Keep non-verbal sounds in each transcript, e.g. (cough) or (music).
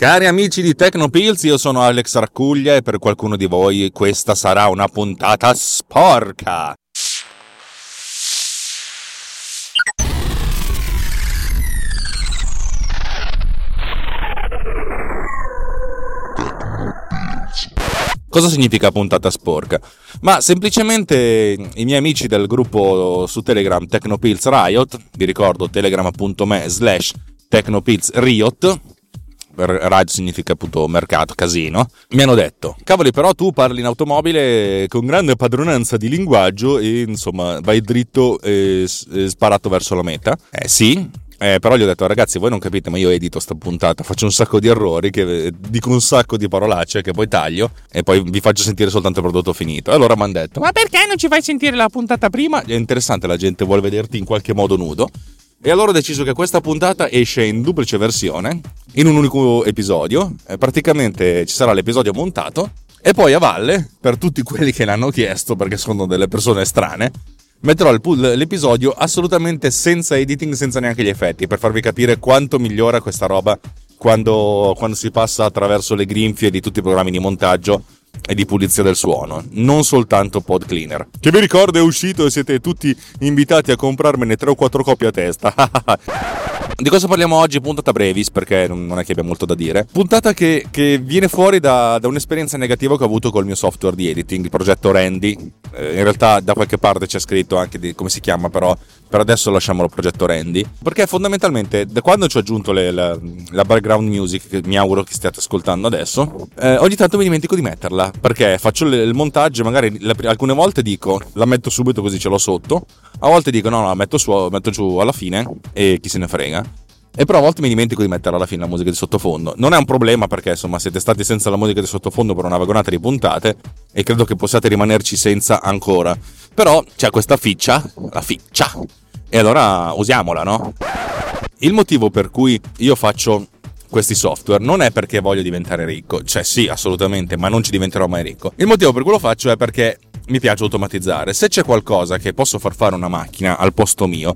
Cari amici di Tecnopills, io sono Alex Raccuglia e per qualcuno di voi questa sarà una puntata sporca. Cosa significa puntata sporca? Ma semplicemente i miei amici del gruppo su Telegram Tecnopills Riot, vi ricordo telegram.me slash Tecnopills Riot, Riot significa appunto mercato, casino, mi hanno detto, cavoli però tu parli in automobile con grande padronanza di linguaggio e insomma vai dritto e, e sparato verso la meta. Eh sì, eh, però gli ho detto, ragazzi, voi non capite, ma io edito sta puntata, faccio un sacco di errori, che, dico un sacco di parolacce che poi taglio e poi vi faccio sentire soltanto il prodotto finito. Allora mi hanno detto, ma perché non ci fai sentire la puntata prima? È interessante, la gente vuole vederti in qualche modo nudo. E allora ho deciso che questa puntata esce in duplice versione, in un unico episodio. Eh, praticamente ci sarà l'episodio montato e poi a valle, per tutti quelli che l'hanno chiesto, perché sono delle persone strane, metterò l'episodio assolutamente senza editing, senza neanche gli effetti, per farvi capire quanto migliora questa roba quando, quando si passa attraverso le grinfie di tutti i programmi di montaggio e di pulizia del suono, non soltanto Pod Cleaner. Che vi ricordo è uscito e siete tutti invitati a comprarmene 3 o 4 copie a testa. (laughs) Di cosa parliamo oggi? Puntata brevis, perché non è che abbia molto da dire. Puntata che, che viene fuori da, da, un'esperienza negativa che ho avuto col mio software di editing, il progetto Randy. Eh, in realtà da qualche parte c'è scritto anche di come si chiama, però per adesso lasciamolo progetto Randy. Perché fondamentalmente da quando ci ho aggiunto le, la, la, background music, che mi auguro che stiate ascoltando adesso, eh, ogni tanto mi dimentico di metterla. Perché faccio il, il montaggio, magari le, alcune volte dico la metto subito così ce l'ho sotto, a volte dico no, no, la metto, su, metto giù alla fine e chi se ne frega. E però a volte mi dimentico di mettere alla fine la musica di sottofondo. Non è un problema perché insomma siete stati senza la musica di sottofondo per una vagonata di puntate e credo che possiate rimanerci senza ancora. Però c'è questa ficcia, la ficcia, e allora usiamola, no? Il motivo per cui io faccio questi software non è perché voglio diventare ricco, cioè sì, assolutamente, ma non ci diventerò mai ricco. Il motivo per cui lo faccio è perché mi piace automatizzare. Se c'è qualcosa che posso far fare una macchina al posto mio,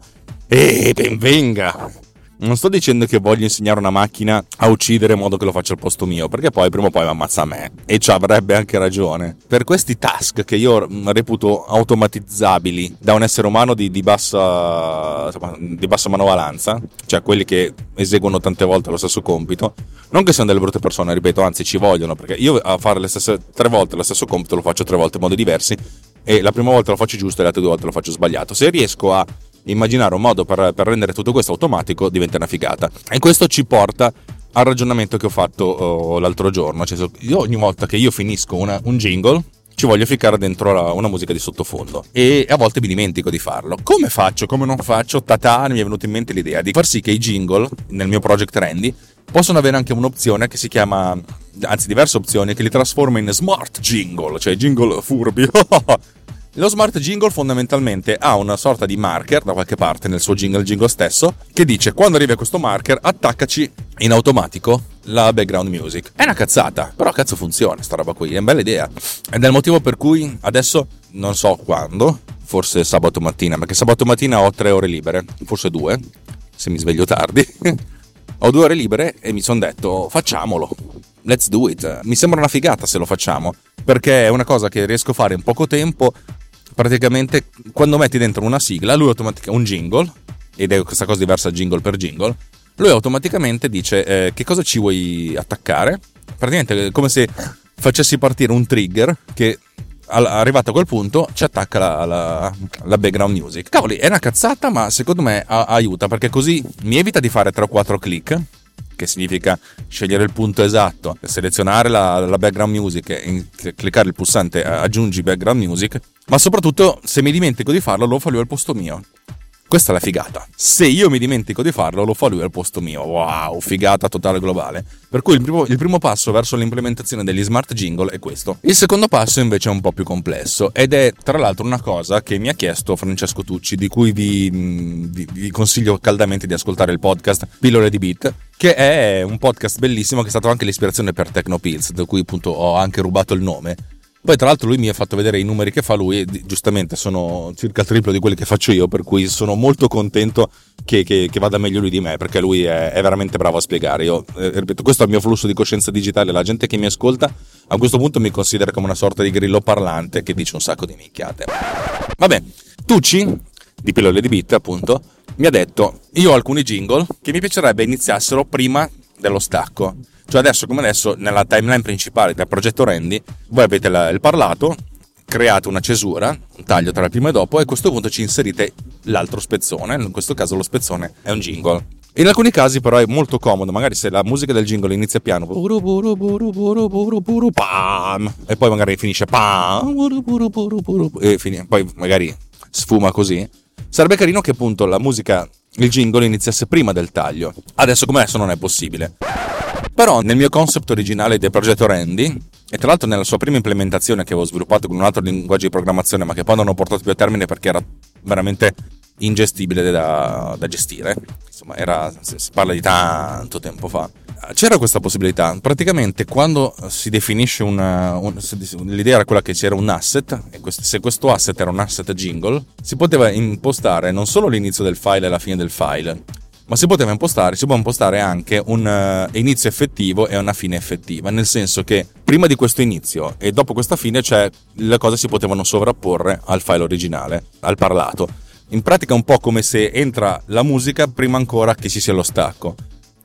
e ben venga! Non sto dicendo che voglio insegnare una macchina a uccidere in modo che lo faccia al posto mio, perché poi prima o poi mi ammazza me. E ci avrebbe anche ragione. Per questi task che io reputo automatizzabili da un essere umano di, di, bassa, di bassa manovalanza, cioè quelli che eseguono tante volte lo stesso compito, non che siano delle brutte persone, ripeto, anzi ci vogliono, perché io a fare le stesse tre volte lo stesso compito lo faccio tre volte in modi diversi e la prima volta lo faccio giusto e le altre due volte lo faccio sbagliato. Se riesco a immaginare un modo per, per rendere tutto questo automatico diventa una figata. E questo ci porta al ragionamento che ho fatto oh, l'altro giorno. Cioè, io ogni volta che io finisco una, un jingle, ci voglio ficcare dentro la, una musica di sottofondo e a volte mi dimentico di farlo. Come faccio? Come non faccio? Tata, mi è venuta in mente l'idea di far sì che i jingle nel mio project Randy possono avere anche un'opzione che si chiama, anzi diverse opzioni, che li trasforma in smart jingle, cioè jingle furbi. (laughs) Lo smart jingle fondamentalmente ha una sorta di marker da qualche parte nel suo jingle, jingle stesso, che dice quando arrivi a questo marker attaccaci in automatico la background music. È una cazzata, però cazzo funziona sta roba qui, è una bella idea. Ed è il motivo per cui adesso non so quando, forse sabato mattina, perché sabato mattina ho tre ore libere, forse due, se mi sveglio tardi. (laughs) ho due ore libere e mi sono detto facciamolo. Let's do it. Mi sembra una figata se lo facciamo, perché è una cosa che riesco a fare in poco tempo praticamente quando metti dentro una sigla, lui automaticamente un jingle, ed è questa cosa diversa jingle per jingle, lui automaticamente dice eh, che cosa ci vuoi attaccare. Praticamente è come se facessi partire un trigger che arrivato a quel punto ci attacca la, la, la, background music. Cavoli, è una cazzata, ma secondo me a, aiuta perché così mi evita di fare 3 o 4 click che significa scegliere il punto esatto, selezionare la, la background music e cliccare il pulsante aggiungi background music, ma soprattutto se mi dimentico di farlo lo fa lui al posto mio. Questa è la figata. Se io mi dimentico di farlo, lo fa lui al posto mio. Wow, figata totale globale. Per cui il primo, il primo, passo verso l'implementazione degli smart jingle è questo. Il secondo passo invece è un po' più complesso ed è tra l'altro una cosa che mi ha chiesto Francesco Tucci, di cui vi, vi, vi consiglio caldamente di ascoltare il podcast Pillole di Beat, che è un podcast bellissimo che è stato anche l'ispirazione per Tecnopills, da cui appunto ho anche rubato il nome poi, tra l'altro, lui mi ha fatto vedere i numeri che fa lui, giustamente sono circa il triplo di quelli che faccio io, per cui sono molto contento che, che, che vada meglio lui di me, perché lui è, è veramente bravo a spiegare. Io, eh, ripeto, questo è il mio flusso di coscienza digitale. La gente che mi ascolta a questo punto mi considera come una sorta di grillo parlante che dice un sacco di minchiate. Vabbè, Tucci, di Pillole di Beat, appunto, mi ha detto: Io ho alcuni jingle che mi piacerebbe iniziassero prima dello stacco. Cioè adesso come adesso nella timeline principale del progetto Randy voi avete la, il parlato, create una cesura, un taglio tra il primo e dopo e a questo punto ci inserite l'altro spezzone, in questo caso lo spezzone è un jingle. In alcuni casi però è molto comodo, magari se la musica del jingle inizia piano e poi magari finisce e poi magari sfuma così, sarebbe carino che appunto la musica, il jingle iniziasse prima del taglio. Adesso come adesso non è possibile. Però nel mio concept originale del progetto Randy, e tra l'altro nella sua prima implementazione che avevo sviluppato con un altro linguaggio di programmazione, ma che poi non ho portato più a termine perché era veramente ingestibile da, da gestire, insomma, era, si parla di tanto tempo fa. C'era questa possibilità, praticamente quando si definisce una, un, l'idea era quella che c'era un asset, e questo, se questo asset era un asset jingle, si poteva impostare non solo l'inizio del file e la fine del file, ma si poteva impostare, si può impostare anche un uh, inizio effettivo e una fine effettiva, nel senso che prima di questo inizio e dopo questa fine cioè, le cose si potevano sovrapporre al file originale, al parlato. In pratica è un po' come se entra la musica prima ancora che ci sia lo stacco.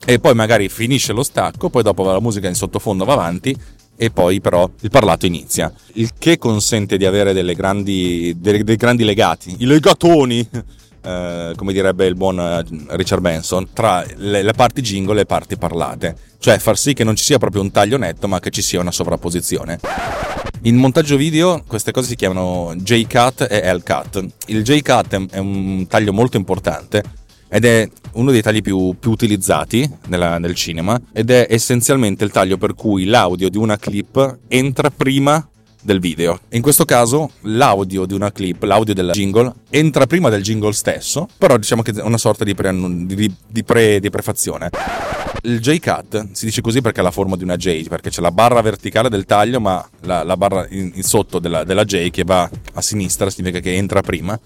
E poi magari finisce lo stacco, poi dopo la musica in sottofondo va avanti e poi però il parlato inizia, il che consente di avere grandi, dei, dei grandi legati, i legatoni eh, come direbbe il buon eh, Richard Benson, tra le, le, parti jingle e le parti parlate, cioè far sì che non ci sia proprio un taglio netto, ma che ci sia una sovrapposizione. In montaggio video queste cose si chiamano J-Cut e L-Cut. Il J-Cut è un taglio molto importante ed è uno dei tagli più, più utilizzati nella, nel cinema ed è essenzialmente il taglio per cui l'audio di una clip entra prima del video. In questo caso l'audio di una clip, l'audio del jingle, entra prima del jingle stesso, però diciamo che è una sorta di, pre, di, di, pre, di prefazione. Il J-Cut si dice così perché ha la forma di una J, perché c'è la barra verticale del taglio, ma la, la barra in, in sotto della, della J che va a sinistra significa che entra prima.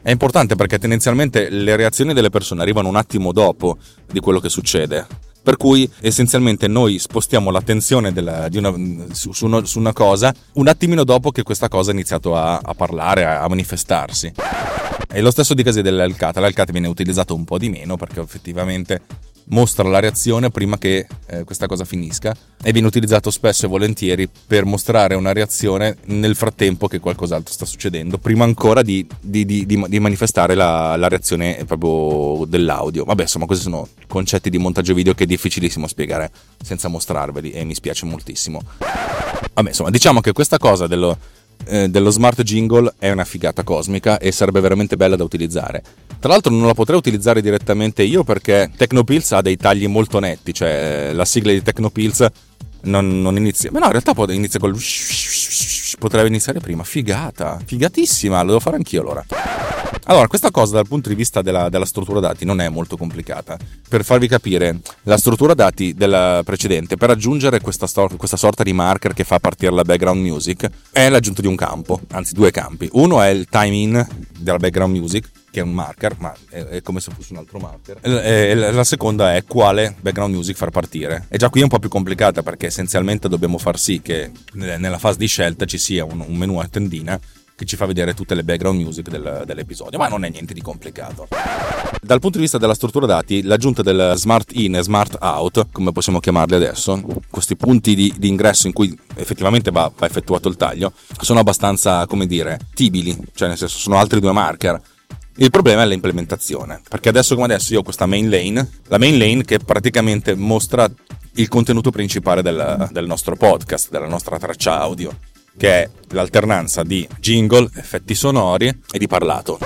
È importante perché tendenzialmente le reazioni delle persone arrivano un attimo dopo di quello che succede. Per cui essenzialmente noi spostiamo l'attenzione della, una, su, su, una, su, una, cosa un attimino dopo che questa cosa ha iniziato a, a parlare, a, a manifestarsi. È lo stesso di casi dell'Alcata. L'Alcata viene utilizzato un po' di meno perché effettivamente mostra la reazione prima che eh, questa cosa finisca e viene utilizzato spesso e volentieri per mostrare una reazione nel frattempo che qualcos'altro sta succedendo, prima ancora di, di, di, di manifestare la, la, reazione proprio dell'audio. Vabbè, insomma, questi sono concetti di montaggio video che è difficilissimo spiegare senza mostrarveli e mi spiace moltissimo. Vabbè, insomma, diciamo che questa cosa dello, eh, dello smart jingle è una figata cosmica e sarebbe veramente bella da utilizzare. Tra l'altro non la potrei utilizzare direttamente io perché Tecnopills ha dei tagli molto netti, cioè la sigla di Tecnopills non, non inizia. Ma no, in realtà inizia col. Potrebbe iniziare prima. Figata, figatissima, lo devo fare anch'io allora. Allora, questa cosa dal punto di vista della, della, struttura dati non è molto complicata. Per farvi capire, la struttura dati della precedente, per aggiungere questa, stor- questa sorta di marker che fa partire la background music, è l'aggiunta di un campo, anzi due campi. Uno è il time in della background music, che è un marker, ma è, come se fosse un altro marker. E, la seconda è quale background music far partire. E già qui è un po' più complicata perché essenzialmente dobbiamo far sì che nella fase di scelta ci sia un menu a tendina che ci fa vedere tutte le background music del, dell'episodio, ma non è niente di complicato. Dal punto di vista della struttura dati, l'aggiunta del smart in e smart out, come possiamo chiamarli adesso, questi punti di, di ingresso in cui effettivamente va, va effettuato il taglio, sono abbastanza, come dire, tibili, cioè nel senso sono altri due marker. Il problema è l'implementazione, perché adesso come adesso io ho questa main lane, la main lane che praticamente mostra il contenuto principale del, del nostro podcast, della nostra traccia audio che è l'alternanza di jingle, effetti sonori e di parlato.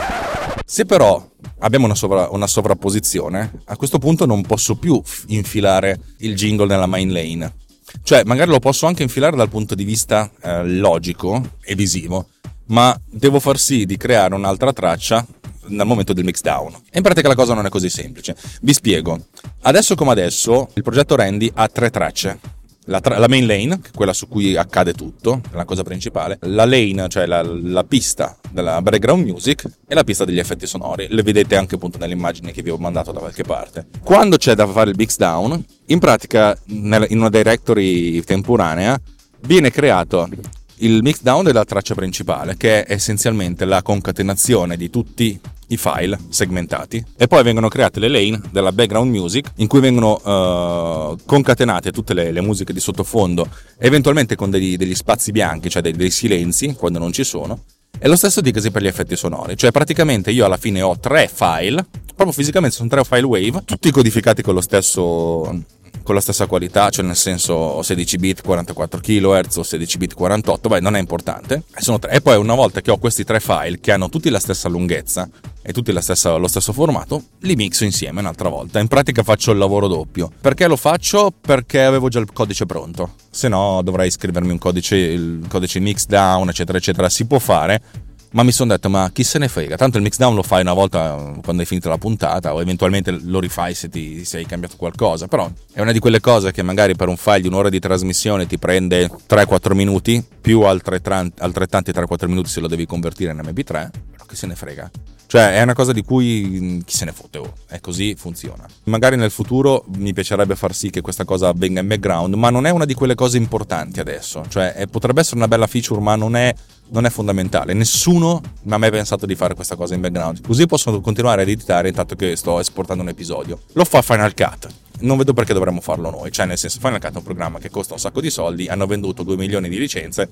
Se però abbiamo una, sovra- una, sovrapposizione, a questo punto non posso più infilare il jingle nella main lane. Cioè, magari lo posso anche infilare dal punto di vista eh, logico e visivo, ma devo far sì di creare un'altra traccia nel momento del mixdown. E in pratica la cosa non è così semplice. Vi spiego. Adesso come adesso, il progetto Randy ha tre tracce la, tra- la, main lane, quella su cui accade tutto, la cosa principale, la lane, cioè la, la, pista della background music e la pista degli effetti sonori. Le vedete anche appunto nelle immagini che vi ho mandato da qualche parte. Quando c'è da fare il mix down, in pratica in una directory temporanea viene creato il mix down della traccia principale, che è essenzialmente la concatenazione di tutti i file segmentati. E poi vengono create le lane della background music in cui vengono uh, concatenate tutte le, le, musiche di sottofondo eventualmente con degli, degli spazi bianchi cioè dei, dei, silenzi quando non ci sono. E lo stesso dicasi per gli effetti sonori. Cioè praticamente io alla fine ho tre file proprio fisicamente sono tre file wave tutti codificati con lo stesso con la stessa qualità, cioè nel senso 16 bit 44 kHz o 16 bit 48, beh non è importante. E poi una volta che ho questi tre file che hanno tutti la stessa lunghezza e tutti stessa, lo stesso formato, li mixo insieme un'altra volta. In pratica faccio il lavoro doppio. Perché lo faccio? Perché avevo già il codice pronto. Se no dovrei scrivermi un codice, il codice mixdown, eccetera, eccetera. Si può fare ma mi sono detto ma chi se ne frega tanto il mixdown lo fai una volta quando hai finito la puntata o eventualmente lo rifai se ti sei cambiato qualcosa però è una di quelle cose che magari per un file di un'ora di trasmissione ti prende 3-4 minuti più altrettanti, altrettanti 3-4 minuti se lo devi convertire in mp3 però chi se ne frega cioè è una cosa di cui chi se ne fotte, oh. è così, funziona. Magari nel futuro mi piacerebbe far sì che questa cosa avvenga in background, ma non è una di quelle cose importanti adesso. Cioè è, potrebbe essere una bella feature, ma non è, non è fondamentale. Nessuno mi ha mai pensato di fare questa cosa in background. Così posso continuare a editare intanto che sto esportando un episodio. Lo fa Final Cut non vedo perché dovremmo farlo noi. Cioè, nel senso, Final Cut è un programma che costa un sacco di soldi, hanno venduto 2 milioni di licenze,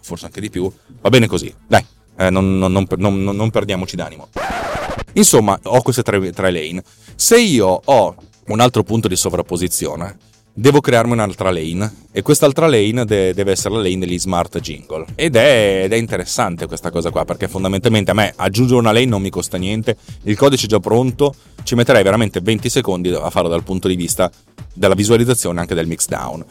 forse anche di più. Va bene così, dai, eh, non, non, non, non, perdiamoci d'animo. Insomma, ho queste tre, tre lane. Se io ho un altro punto di sovrapposizione, devo crearmi un'altra lane. E quest'altra lane de- deve essere la lane degli smart jingle. Ed è, ed è, interessante questa cosa qua perché fondamentalmente a me aggiungere una lane non mi costa niente. Il codice è già pronto. Ci metterei veramente 20 secondi a farlo dal punto di vista della visualizzazione anche del mix down.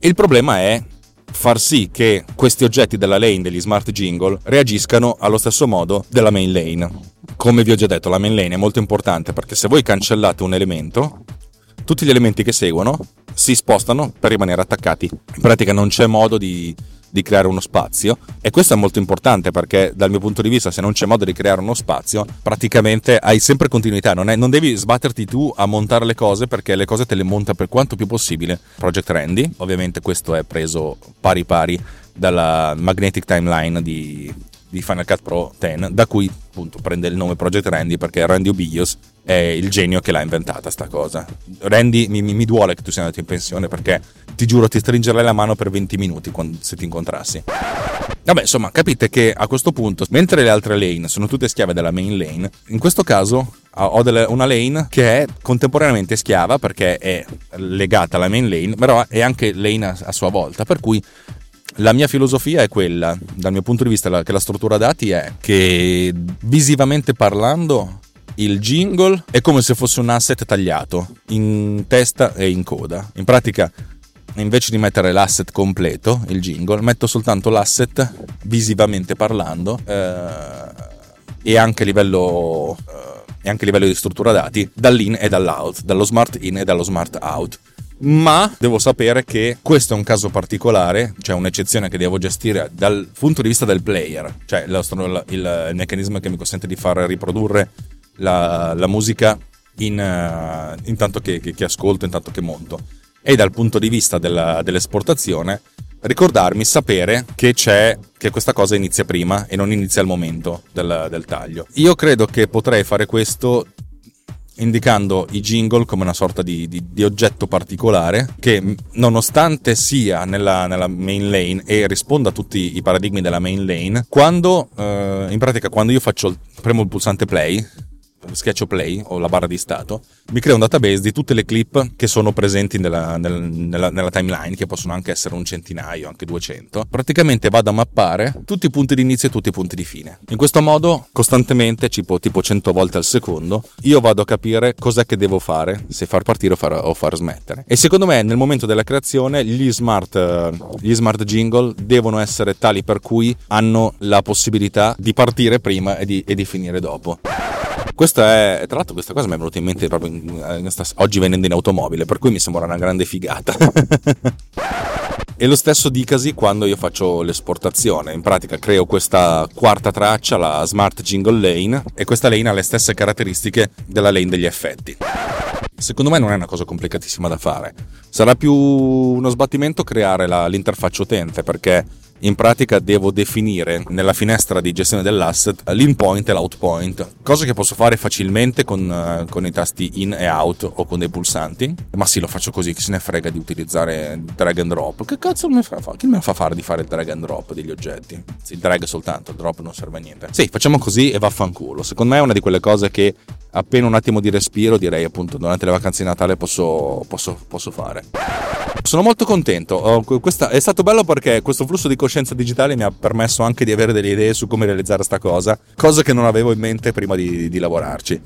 Il problema è far sì che questi oggetti della lane degli smart jingle reagiscano allo stesso modo della main lane. Come vi ho già detto, la main lane è molto importante perché se voi cancellate un elemento, tutti gli elementi che seguono si spostano per rimanere attaccati. In pratica non c'è modo di di creare uno spazio e questo è molto importante perché dal mio punto di vista se non c'è modo di creare uno spazio praticamente hai sempre continuità, non, è, non devi sbatterti tu a montare le cose perché le cose te le monta per quanto più possibile Project Randy, ovviamente questo è preso pari pari dalla Magnetic Timeline di, di Final Cut Pro 10 da cui appunto prende il nome Project Randy perché Randy Obios è il genio che l'ha inventata sta cosa. Randy, mi, mi, duole che tu sia andato in pensione perché ti giuro ti stringerei la mano per 20 minuti quando, se ti incontrassi. Vabbè, insomma, capite che a questo punto, mentre le altre lane sono tutte schiave della main lane, in questo caso ho delle, una lane che è contemporaneamente schiava perché è legata alla main lane, però è anche lane a, a sua volta, per cui la mia filosofia è quella, dal mio punto di vista, che la struttura dati è che visivamente parlando il jingle è come se fosse un asset tagliato in testa e in coda. In pratica, invece di mettere l'asset completo, il jingle, metto soltanto l'asset visivamente parlando eh, e anche a livello. Eh, e anche a livello di struttura dati dall'in e dall'out, dallo smart in e dallo smart out ma devo sapere che questo è un caso particolare, cioè un'eccezione che devo gestire dal punto di vista del player, cioè il, il, il meccanismo che mi consente di far riprodurre la, la musica in, uh, intanto che, che, che, ascolto, intanto che monto. E dal punto di vista della, dell'esportazione, ricordarmi, sapere che c'è, che questa cosa inizia prima e non inizia al momento del, del taglio. Io credo che potrei fare questo indicando i jingle come una sorta di, di, di, oggetto particolare che nonostante sia nella, nella, main lane e risponda a tutti i paradigmi della main lane, quando eh, in pratica quando io faccio premo il pulsante play Sketch Play o la barra di stato, mi crea un database di tutte le clip che sono presenti nella, nella, nella, nella timeline, che possono anche essere un centinaio, anche 200. Praticamente vado a mappare tutti i punti di inizio e tutti i punti di fine. In questo modo, costantemente, tipo, tipo 100 volte al secondo, io vado a capire cos'è che devo fare, se far partire o far, o far smettere. E secondo me, nel momento della creazione, gli smart, gli smart jingle devono essere tali per cui hanno la possibilità di partire prima e di, e di finire dopo. Questa è, tra l'altro, questa cosa mi è venuta in mente proprio in, in, oggi venendo in automobile, per cui mi sembra una grande figata. (laughs) E lo stesso dicasi quando io faccio l'esportazione. In pratica creo questa quarta traccia, la Smart Jingle Lane, e questa lane ha le stesse caratteristiche della lane degli effetti. Secondo me non è una cosa complicatissima da fare. Sarà più uno sbattimento creare la, l'interfaccia utente perché in pratica devo definire nella finestra di gestione dell'asset l'inpoint e l'outpoint, cosa che posso fare facilmente con, uh, con, i tasti in e out o con dei pulsanti. Ma sì, lo faccio così, chi se ne frega di utilizzare drag and drop. Che cazzo me fa, chi me fa fare di fare il drag and drop degli oggetti? Sì, il drag soltanto, il drop non serve a niente. Sì, facciamo così e vaffanculo. Secondo me è una di quelle cose che appena un attimo di respiro direi appunto durante le vacanze di Natale posso, posso, posso fare. Sono molto contento, oh, questa, è stato bello perché questo flusso di coscienza digitale mi ha permesso anche di avere delle idee su come realizzare sta cosa, cosa che non avevo in mente prima di, di lavorarci.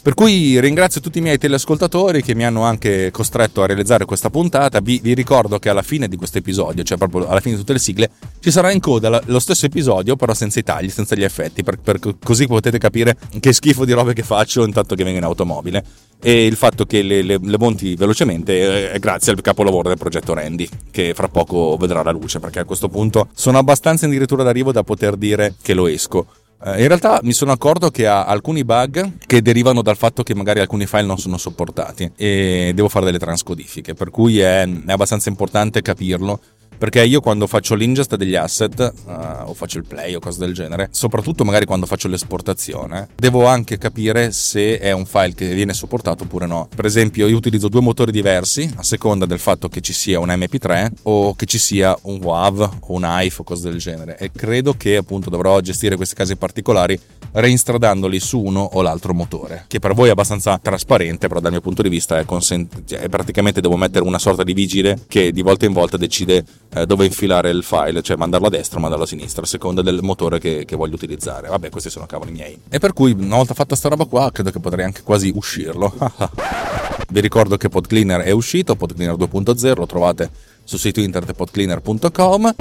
Per cui ringrazio tutti i miei teleascoltatori che mi hanno anche costretto a realizzare questa puntata. Vi, vi ricordo che alla fine di questo episodio, cioè proprio alla fine di tutte le sigle, ci sarà in coda lo stesso episodio, però senza i tagli, senza gli effetti, per, per, così potete capire che schifo di robe che faccio intanto che vengo in automobile. E il fatto che le, le, le monti velocemente è grazie al capolavoro del progetto Randy, che fra poco vedrà la luce, perché a questo punto sono abbastanza addirittura d'arrivo da poter dire che lo esco. Eh, in realtà mi sono accorto che ha alcuni bug che derivano dal fatto che magari alcuni file non sono sopportati e devo fare delle transcodifiche, per cui è, è abbastanza importante capirlo perché io quando faccio l'ingest degli asset uh, o faccio il play o cose del genere, soprattutto magari quando faccio l'esportazione, devo anche capire se è un file che viene supportato oppure no. Per esempio, io utilizzo due motori diversi a seconda del fatto che ci sia un MP3 o che ci sia un WAV o un IF o cose del genere e credo che appunto dovrò gestire questi casi particolari reinstradandoli su uno o l'altro motore, che per voi è abbastanza trasparente, però dal mio punto di vista è, consent- cioè, praticamente devo mettere una sorta di vigile che di volta in volta decide eh, dove infilare il file, cioè mandarlo a destra o mandarlo a sinistra, a seconda del motore che, che, voglio utilizzare. Vabbè, questi sono cavoli miei. E per cui, una volta fatta sta roba qua, credo che potrei anche quasi uscirlo. (laughs) Vi ricordo che PodCleaner è uscito, PodCleaner 2.0, lo trovate sul sito internet podcleaner.com.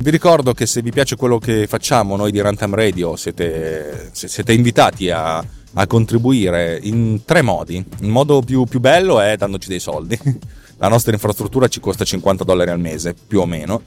Vi ricordo che se vi piace quello che facciamo noi di Runtime Radio siete, siete invitati a, a, contribuire in tre modi. Il modo più, più bello è dandoci dei soldi. (laughs) La nostra infrastruttura ci costa 50 dollari al mese, più o meno.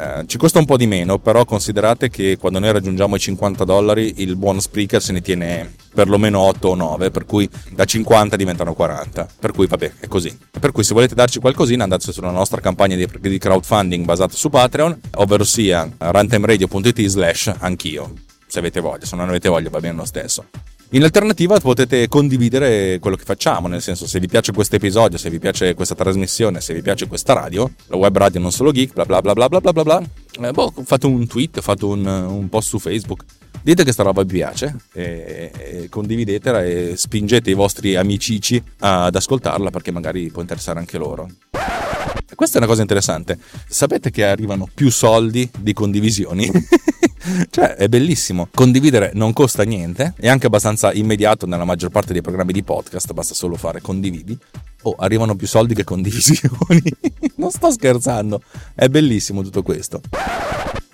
Eh, ci costa un po' di meno, però considerate che quando noi raggiungiamo i 50 dollari il buon Spreaker se ne tiene perlomeno 8 o 9, per cui da 50 diventano 40. Per cui vabbè, è così. Per cui se volete darci qualcosina andate sulla nostra campagna di, di crowdfunding basata su Patreon, ovvero sia rantemradio.it slash anch'io. Se avete voglia, se non avete voglia va bene lo stesso. In alternativa potete condividere quello che facciamo, nel senso se vi piace questo episodio, se vi piace questa trasmissione, se vi piace questa radio, la web radio non solo geek, bla bla bla bla bla bla bla, bla eh, boh, fate un tweet, fate un, un post su Facebook, dite che sta roba vi piace e, e condividetela e spingete i vostri amicici ad ascoltarla perché magari può interessare anche loro. Questa è una cosa interessante. Sapete che arrivano più soldi di condivisioni? (laughs) cioè, è bellissimo. Condividere non costa niente, è anche abbastanza immediato nella maggior parte dei programmi di podcast, basta solo fare condividi. Oh, arrivano più soldi che condivisioni. (laughs) non sto scherzando, è bellissimo tutto questo.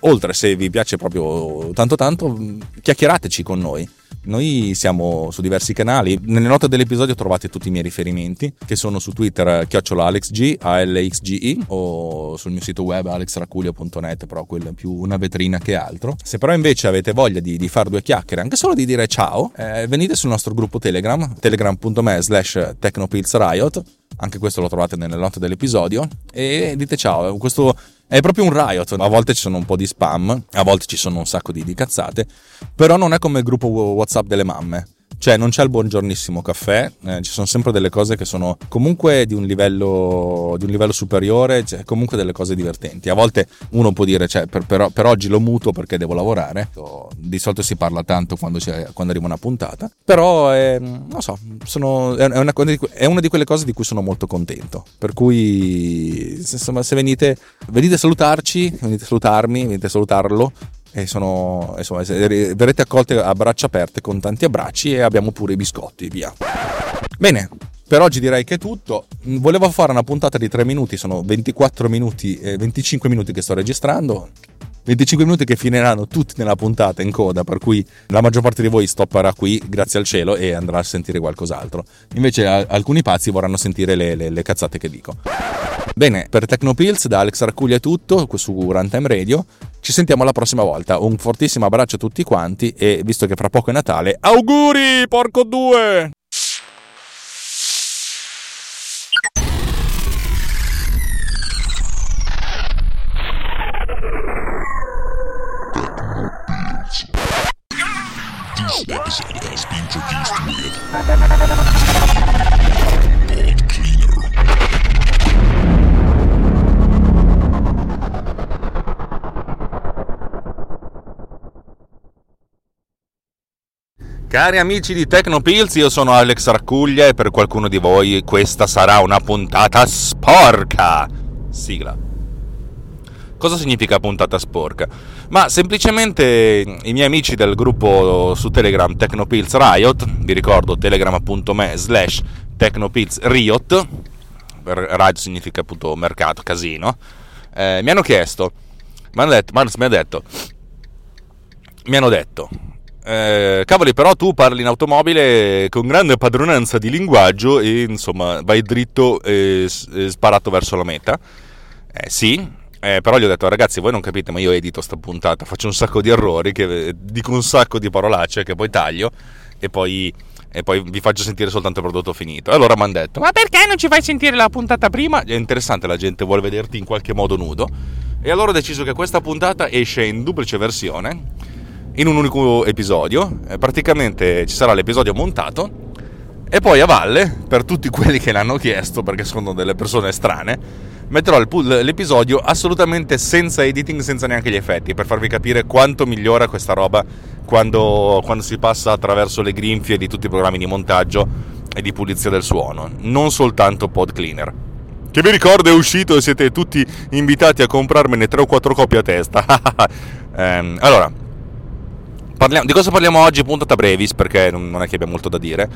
Oltre, se vi piace proprio tanto tanto, chiacchierateci con noi noi siamo su diversi canali. Nelle note dell'episodio trovate tutti i miei riferimenti, che sono su Twitter chiocciolaalexg, ALXGE, o sul mio sito web alexraculio.net, però quella è più una vetrina che altro. Se però invece avete voglia di, di fare due chiacchiere, anche solo di dire ciao, eh, venite sul nostro gruppo Telegram, telegram.me slash technopilsriot, anche questo lo trovate nelle note dell'episodio, e dite ciao. Questo è proprio un riot, a volte ci sono un po' di spam, a volte ci sono un sacco di, di cazzate, però non è come il gruppo WhatsApp delle mamme. Cioè, non c'è il buongiornissimo caffè, eh, ci sono sempre delle cose che sono comunque di un livello, di un livello superiore, cioè, comunque delle cose divertenti. A volte uno può dire, cioè, per, per, per, oggi lo muto perché devo lavorare. Di solito si parla tanto quando, quando arriva una puntata, però è, non so, sono, è, una, è, una, di quelle cose di cui sono molto contento. Per cui, insomma, se venite, venite a salutarci, venite a salutarmi, venite a salutarlo e sono, insomma, verrete accolti a braccia aperte con tanti abbracci e abbiamo pure i biscotti, via. Bene, per oggi direi che è tutto. Volevo fare una puntata di 3 minuti, sono 24 minuti e 25 minuti che sto registrando. 25 minuti che finiranno tutti nella puntata in coda, per cui la maggior parte di voi stopperà qui, grazie al cielo, e andrà a sentire qualcos'altro. Invece alcuni pazzi vorranno sentire le, le, le cazzate che dico. Bene, per Tecnopills da Alex Arcuglia è tutto su Runtime Radio. Ci sentiamo la prossima volta. Un fortissimo abbraccio a tutti quanti e visto che fra poco è Natale, auguri, porco due! This episode has been produced with Cari amici di Tecnopills, io sono Alex Raccuglia e per qualcuno di voi questa sarà una puntata sporca. Sigla. Cosa significa puntata sporca? Ma semplicemente i miei amici del gruppo su Telegram Tecnopills Riot, vi ricordo telegram.me slash Tecnopills Riot, Riot significa appunto mercato, casino, eh, mi hanno chiesto, mi hanno detto, mi hanno detto, mi hanno detto eh, cavoli, però tu parli in automobile con grande padronanza di linguaggio e insomma vai dritto e, e sparato verso la meta. Eh, sì, eh, però gli ho detto ragazzi voi non capite ma io edito sta puntata, faccio un sacco di errori, che, dico un sacco di parolacce che poi taglio e poi, e poi vi faccio sentire soltanto il prodotto finito. E allora mi hanno detto ma perché non ci fai sentire la puntata prima? È interessante, la gente vuole vederti in qualche modo nudo. E allora ho deciso che questa puntata esce in duplice versione in un unico episodio. Eh, praticamente ci sarà l'episodio montato e poi a valle, per tutti quelli che l'hanno chiesto, perché sono delle persone strane, metterò l'episodio assolutamente senza editing, senza neanche gli effetti, per farvi capire quanto migliora questa roba quando, quando si passa attraverso le grinfie di tutti i programmi di montaggio e di pulizia del suono, non soltanto Pod Cleaner. Che vi ricordo è uscito e siete tutti invitati a comprarmene 3 o 4 copie a testa. (laughs) ehm, allora, Parliamo, di cosa parliamo oggi? Puntata brevis, perché non è che abbia molto da dire.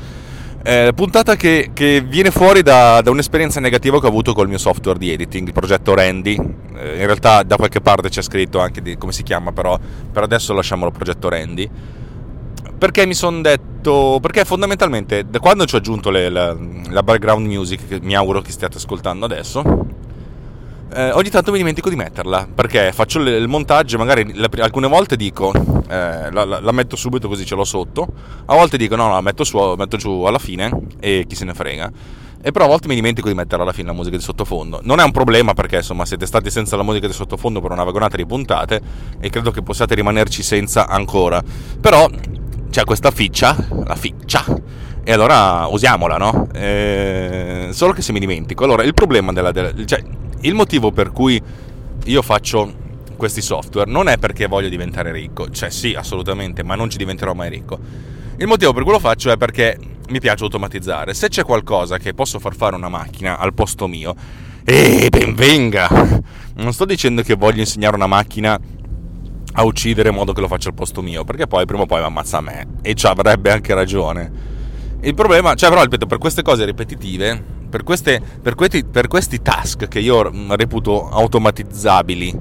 Eh, puntata che, che, viene fuori da, da, un'esperienza negativa che ho avuto col mio software di editing, il progetto Randy. Eh, in realtà da qualche parte c'è scritto anche di come si chiama, però per adesso lasciamolo progetto Randy. Perché mi sono detto. Perché fondamentalmente, da quando ci ho aggiunto le, la, la background music, che mi auguro che stiate ascoltando adesso, eh, ogni tanto mi dimentico di metterla perché faccio il, il montaggio magari la, alcune volte dico eh, la, la, la, metto subito così ce l'ho sotto a volte dico no no la metto, su, metto giù alla fine e chi se ne frega e però a volte mi dimentico di mettere alla fine la musica di sottofondo non è un problema perché insomma siete stati senza la musica di sottofondo per una vagonata di puntate e credo che possiate rimanerci senza ancora però c'è questa ficcia la ficcia e allora usiamola, no? Eh, solo che se mi dimentico. Allora, il problema della, della, cioè, il motivo per cui io faccio questi software non è perché voglio diventare ricco, cioè sì, assolutamente, ma non ci diventerò mai ricco. Il motivo per cui lo faccio è perché mi piace automatizzare. Se c'è qualcosa che posso far fare una macchina al posto mio, e ben venga! Non sto dicendo che voglio insegnare una macchina a uccidere in modo che lo faccia al posto mio, perché poi prima o poi mi ammazza me. E ci avrebbe anche ragione. Il problema, cioè però ripeto, per queste cose ripetitive per, queste, per, questi, per, questi, task che io reputo automatizzabili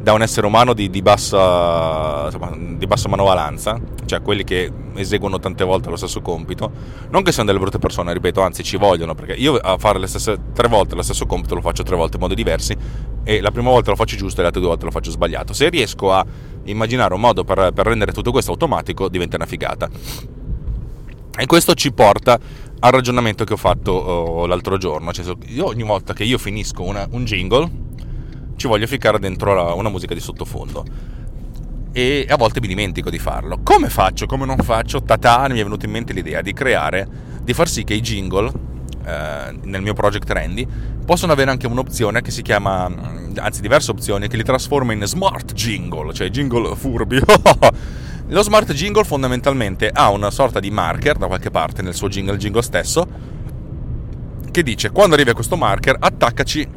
da un essere umano di, di, bassa, di, bassa, manovalanza, cioè quelli che eseguono tante volte lo stesso compito, non che siano delle brutte persone, ripeto, anzi ci vogliono, perché io a fare le stesse tre volte lo stesso compito lo faccio tre volte in modi diversi e la prima volta lo faccio giusto e le altre due volte lo faccio sbagliato. Se riesco a immaginare un modo per, per rendere tutto questo automatico, diventa una figata. E questo ci porta al ragionamento che ho fatto oh, l'altro giorno. Cioè, io ogni volta che io finisco una, un jingle, ci voglio ficcare dentro la, una musica di sottofondo. e a volte mi dimentico di farlo. Come faccio? Come non faccio? Tatane mi è venuta in mente l'idea di creare, di far sì che i jingle eh, nel mio project Randy possono avere anche un'opzione che si chiama, mm, anzi diverse opzioni, che li trasforma in smart jingle, cioè jingle furbi. (laughs) Lo smart jingle fondamentalmente ha una sorta di marker da qualche parte nel suo jingle, jingle stesso, che dice quando arrivi a questo marker attaccaci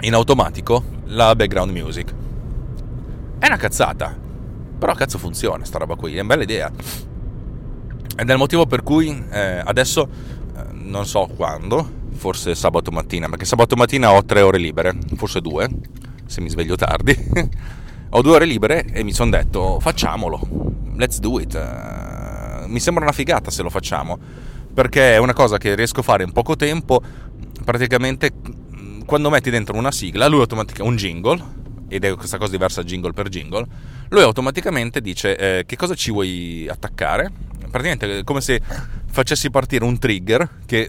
in automatico la background music. È una cazzata, però cazzo funziona sta roba qui, è una bella idea. Ed è il motivo per cui eh, adesso, eh, non so quando, forse sabato mattina, perché sabato mattina ho tre ore libere, forse due, se mi sveglio tardi. (laughs) ho due ore libere e mi sono detto facciamolo, let's do it. Uh, mi sembra una figata se lo facciamo, perché è una cosa che riesco a fare in poco tempo, praticamente quando metti dentro una sigla, lui automaticamente un jingle, ed è questa cosa diversa jingle per jingle, lui automaticamente dice eh, che cosa ci vuoi attaccare, praticamente è come se facessi partire un trigger che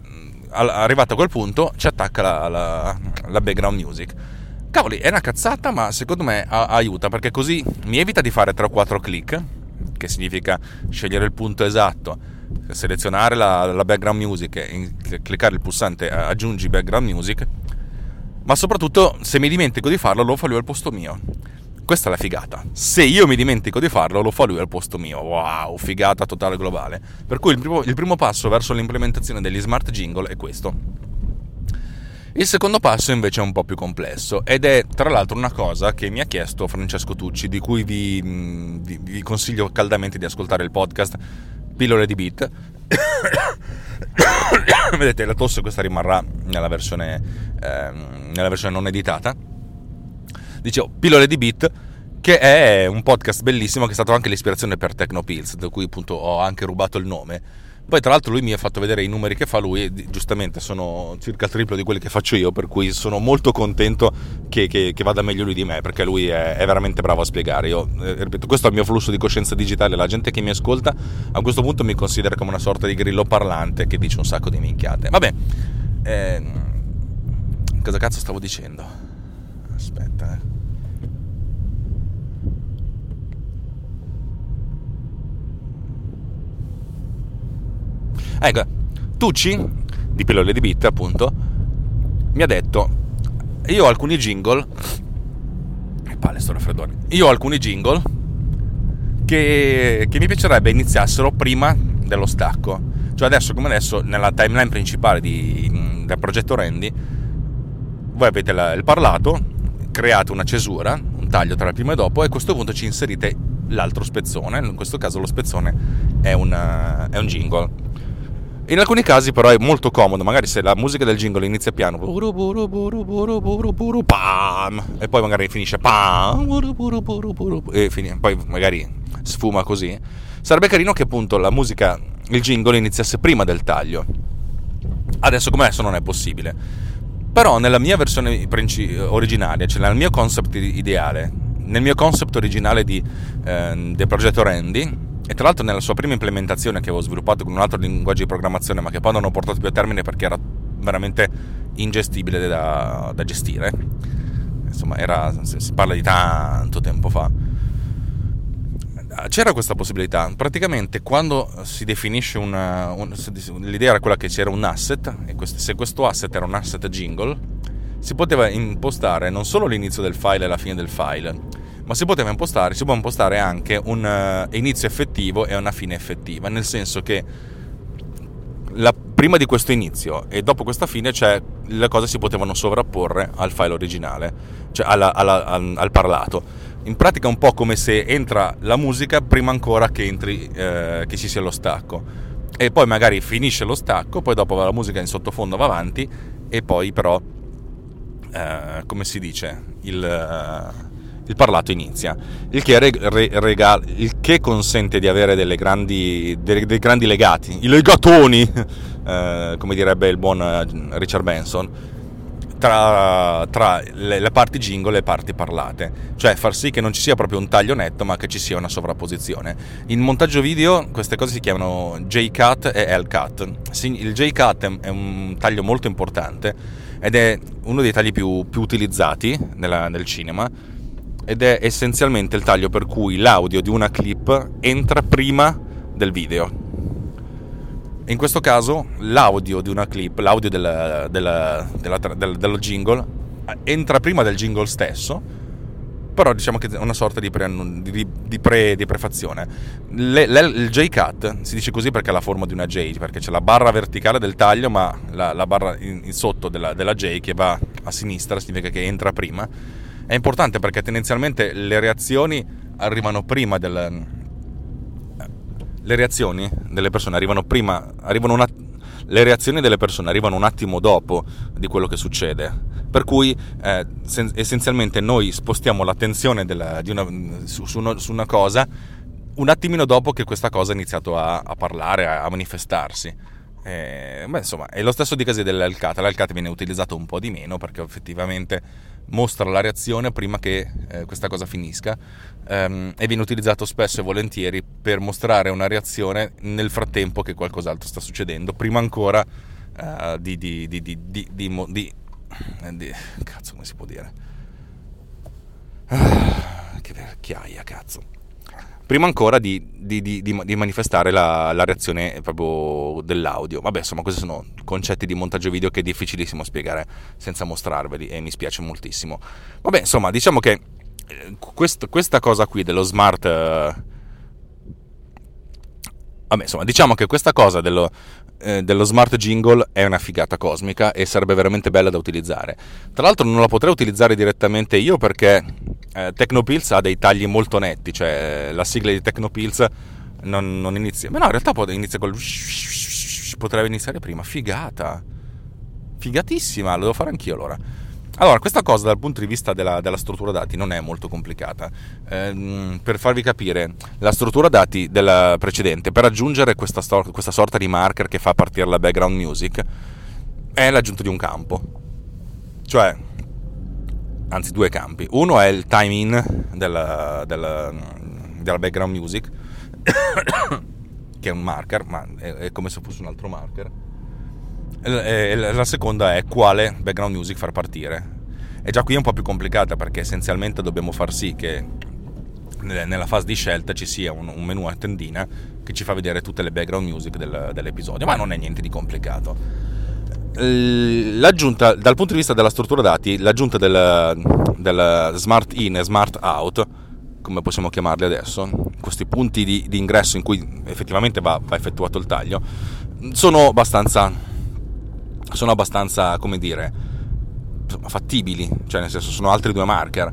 arrivato a quel punto ci attacca la, la, la background music. Cavoli, è una cazzata, ma secondo me a- aiuta perché così mi evita di fare 3 o 4 click, che significa scegliere il punto esatto, selezionare la, la background music e cliccare il pulsante aggiungi background music, ma soprattutto se mi dimentico di farlo lo fa lui al posto mio. Questa è la figata. Se io mi dimentico di farlo, lo fa lui al posto mio. Wow, figata totale globale. Per cui il primo, il primo passo verso l'implementazione degli smart jingle è questo il secondo passo invece è un po' più complesso ed è tra l'altro una cosa che mi ha chiesto Francesco Tucci, di cui vi, vi, vi consiglio caldamente di ascoltare il podcast Pillole di Beat. (coughs) Vedete, la tosse questa rimarrà nella versione, eh, nella versione non editata. Dicevo, Pillole di Beat che è un podcast bellissimo che è stato anche l'ispirazione per Tecnopills, da cui appunto ho anche rubato il nome poi tra l'altro lui mi ha fatto vedere i numeri che fa lui giustamente sono circa il triplo di quelli che faccio io, per cui sono molto contento che, che, che vada meglio lui di me, perché lui è, è veramente bravo a spiegare. Io, eh, ripeto, questo è il mio flusso di coscienza digitale, la gente che mi ascolta a questo punto mi considera come una sorta di grillo parlante che dice un sacco di minchiate. Vabbè, eh, cosa cazzo stavo dicendo? Aspetta, eh. Ecco, Tucci, di Pillole di Bit, appunto, mi ha detto, io ho alcuni jingle, che palle sto raffreddore, io ho alcuni jingle che, che mi piacerebbe iniziassero prima dello stacco. Cioè adesso come adesso, nella timeline principale di, del progetto Randy, voi avete la, il parlato, create una cesura, un taglio tra il primo e dopo, e a questo punto ci inserite l'altro spezzone, in questo caso lo spezzone è un, è un jingle in alcuni casi però è molto comodo, magari se la musica del jingle inizia piano e poi magari finisce e poi magari sfuma così, sarebbe carino che appunto la musica, il jingle iniziasse prima del taglio. Adesso come adesso non è possibile. Però nella mia versione originaria, cioè nel mio concept ideale, nel mio concept originale di, eh, del progetto Randy, e tra l'altro nella sua prima implementazione che avevo sviluppato con un altro linguaggio di programmazione ma che poi non ho portato più a termine perché era veramente ingestibile da, da gestire insomma era, si parla di tanto tempo fa c'era questa possibilità. Praticamente quando si definisce una, un, l'idea era quella che c'era un asset e questo, se questo asset era un asset jingle si poteva impostare non solo l'inizio del file e la fine del file ma si poteva impostare, si può impostare anche un uh, inizio effettivo e una fine effettiva, nel senso che la, prima di questo inizio e dopo questa fine cioè, le cose si potevano sovrapporre al file originale, cioè alla, alla, al, al, parlato. In pratica è un po' come se entra la musica prima ancora che, entri, eh, che ci sia lo stacco. E poi magari finisce lo stacco, poi dopo la musica in sottofondo va avanti e poi però, eh, come si dice, il... Eh, il parlato inizia, il che, re, regala, il che consente di avere grandi, dei, dei grandi legati, i legatoni, (laughs) eh, come direbbe il buon eh, Richard Benson, tra, tra le, le, parti jingle e le parti parlate, cioè far sì che non ci sia proprio un taglio netto, ma che ci sia una sovrapposizione. In montaggio video queste cose si chiamano J-cut e L-cut. Il J-cut è un taglio molto importante ed è uno dei tagli più, più utilizzati nella, nel cinema ed è essenzialmente il taglio per cui l'audio di una clip entra prima del video. In questo caso l'audio di una clip, l'audio del, del, della, del, dello jingle, entra prima del jingle stesso, però diciamo che è una sorta di, pre, di, di, pre, di prefazione. Le, le, il J-Cut si dice così perché ha la forma di una J, perché c'è la barra verticale del taglio, ma la, la barra in, in sotto della, della J che va a sinistra significa che entra prima. È importante perché tendenzialmente le reazioni arrivano prima del, le reazioni delle persone arrivano prima, arrivano una, le reazioni delle persone arrivano un attimo dopo di quello che succede. Per cui eh, sen- essenzialmente noi spostiamo l'attenzione della, una, su, su, una, su, una, cosa un attimino dopo che questa cosa ha iniziato a, a parlare, a, a manifestarsi. Eh, beh, insomma, è lo stesso di casi dell'Alcate. L'Alcate viene utilizzato un po' di meno perché effettivamente mostra la reazione prima che eh, questa cosa finisca ehm, e viene utilizzato spesso e volentieri per mostrare una reazione nel frattempo che qualcos'altro sta succedendo, prima ancora uh, di, di, di, di, di, Cazzo, come si può dire? Ah, che vecchiaia, cazzo prima ancora di, di, di, di manifestare la, la, reazione proprio dell'audio. Vabbè, insomma, questi sono concetti di montaggio video che è difficilissimo spiegare senza mostrarveli e mi spiace moltissimo. Vabbè, insomma, diciamo che eh, quest, questa cosa qui dello smart... Eh, vabbè, insomma, diciamo che questa cosa dello, eh, dello smart jingle è una figata cosmica e sarebbe veramente bella da utilizzare. Tra l'altro non la potrei utilizzare direttamente io perché eh, Tecnopills ha dei tagli molto netti, cioè la sigla di Tecnopills non, non inizia... Ma no, in realtà inizia col... (laughs) Potrebbe iniziare prima, figata. Figatissima, lo devo fare anch'io allora. Allora, questa cosa dal punto di vista della, della struttura dati non è molto complicata. Eh, per farvi capire, la struttura dati della precedente, per aggiungere questa, stor- questa sorta di marker che fa partire la background music, è l'aggiunta di un campo. Cioè, anzi due campi. Uno è il time in della, della, della background music, (coughs) che è un marker, ma è, è come se fosse un altro marker la seconda è quale background music far partire. E già qui è un po' più complicata perché essenzialmente dobbiamo far sì che nella fase di scelta ci sia un, un menu a tendina che ci fa vedere tutte le background music del, dell'episodio, ma non è niente di complicato. L'aggiunta, dal punto di vista della struttura dati, l'aggiunta del, del smart in e smart out, come possiamo chiamarli adesso, questi punti di, di ingresso in cui effettivamente va, va effettuato il taglio, sono abbastanza sono abbastanza, come dire, fattibili, cioè nel senso sono altri due marker.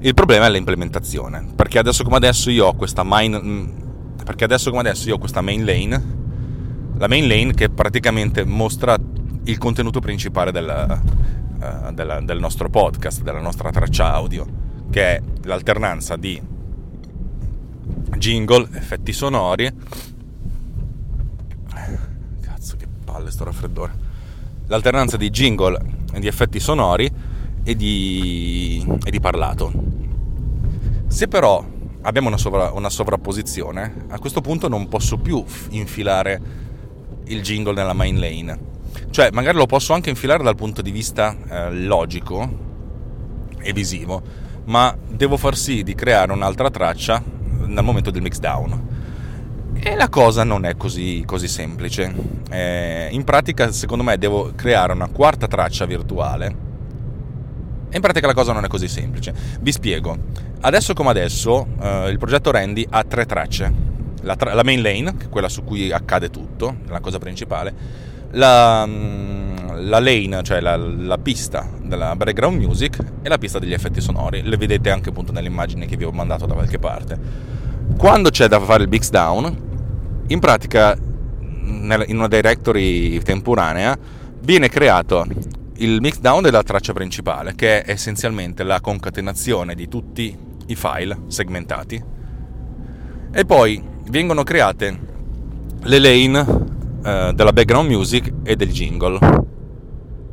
Il problema è l'implementazione, perché adesso come adesso io ho questa main perché adesso come adesso io ho questa main lane, la main lane che praticamente mostra il contenuto principale del, uh, del, del nostro podcast, della nostra traccia audio, che è l'alternanza di jingle, effetti sonori. Cazzo che palle sto raffreddore l'alternanza di jingle e di effetti sonori e di, e di parlato. Se però abbiamo una, sovra, una, sovrapposizione, a questo punto non posso più infilare il jingle nella main lane. Cioè, magari lo posso anche infilare dal punto di vista eh, logico e visivo, ma devo far sì di creare un'altra traccia nel momento del mixdown. E la cosa non è così, così semplice. Eh, in pratica, secondo me, devo creare una quarta traccia virtuale. E in pratica la cosa non è così semplice. Vi spiego. Adesso come adesso, eh, il progetto Randy ha tre tracce. La, tra- la, main lane, che è quella su cui accade tutto, la cosa principale. La, mm, la lane, cioè la, la, pista della background music e la pista degli effetti sonori. Le vedete anche appunto nelle immagini che vi ho mandato da qualche parte. Quando c'è da fare il mix down, in pratica in una directory temporanea viene creato il mix down della traccia principale, che è essenzialmente la concatenazione di tutti i file segmentati. E poi vengono create le lane eh, della background music e del jingle.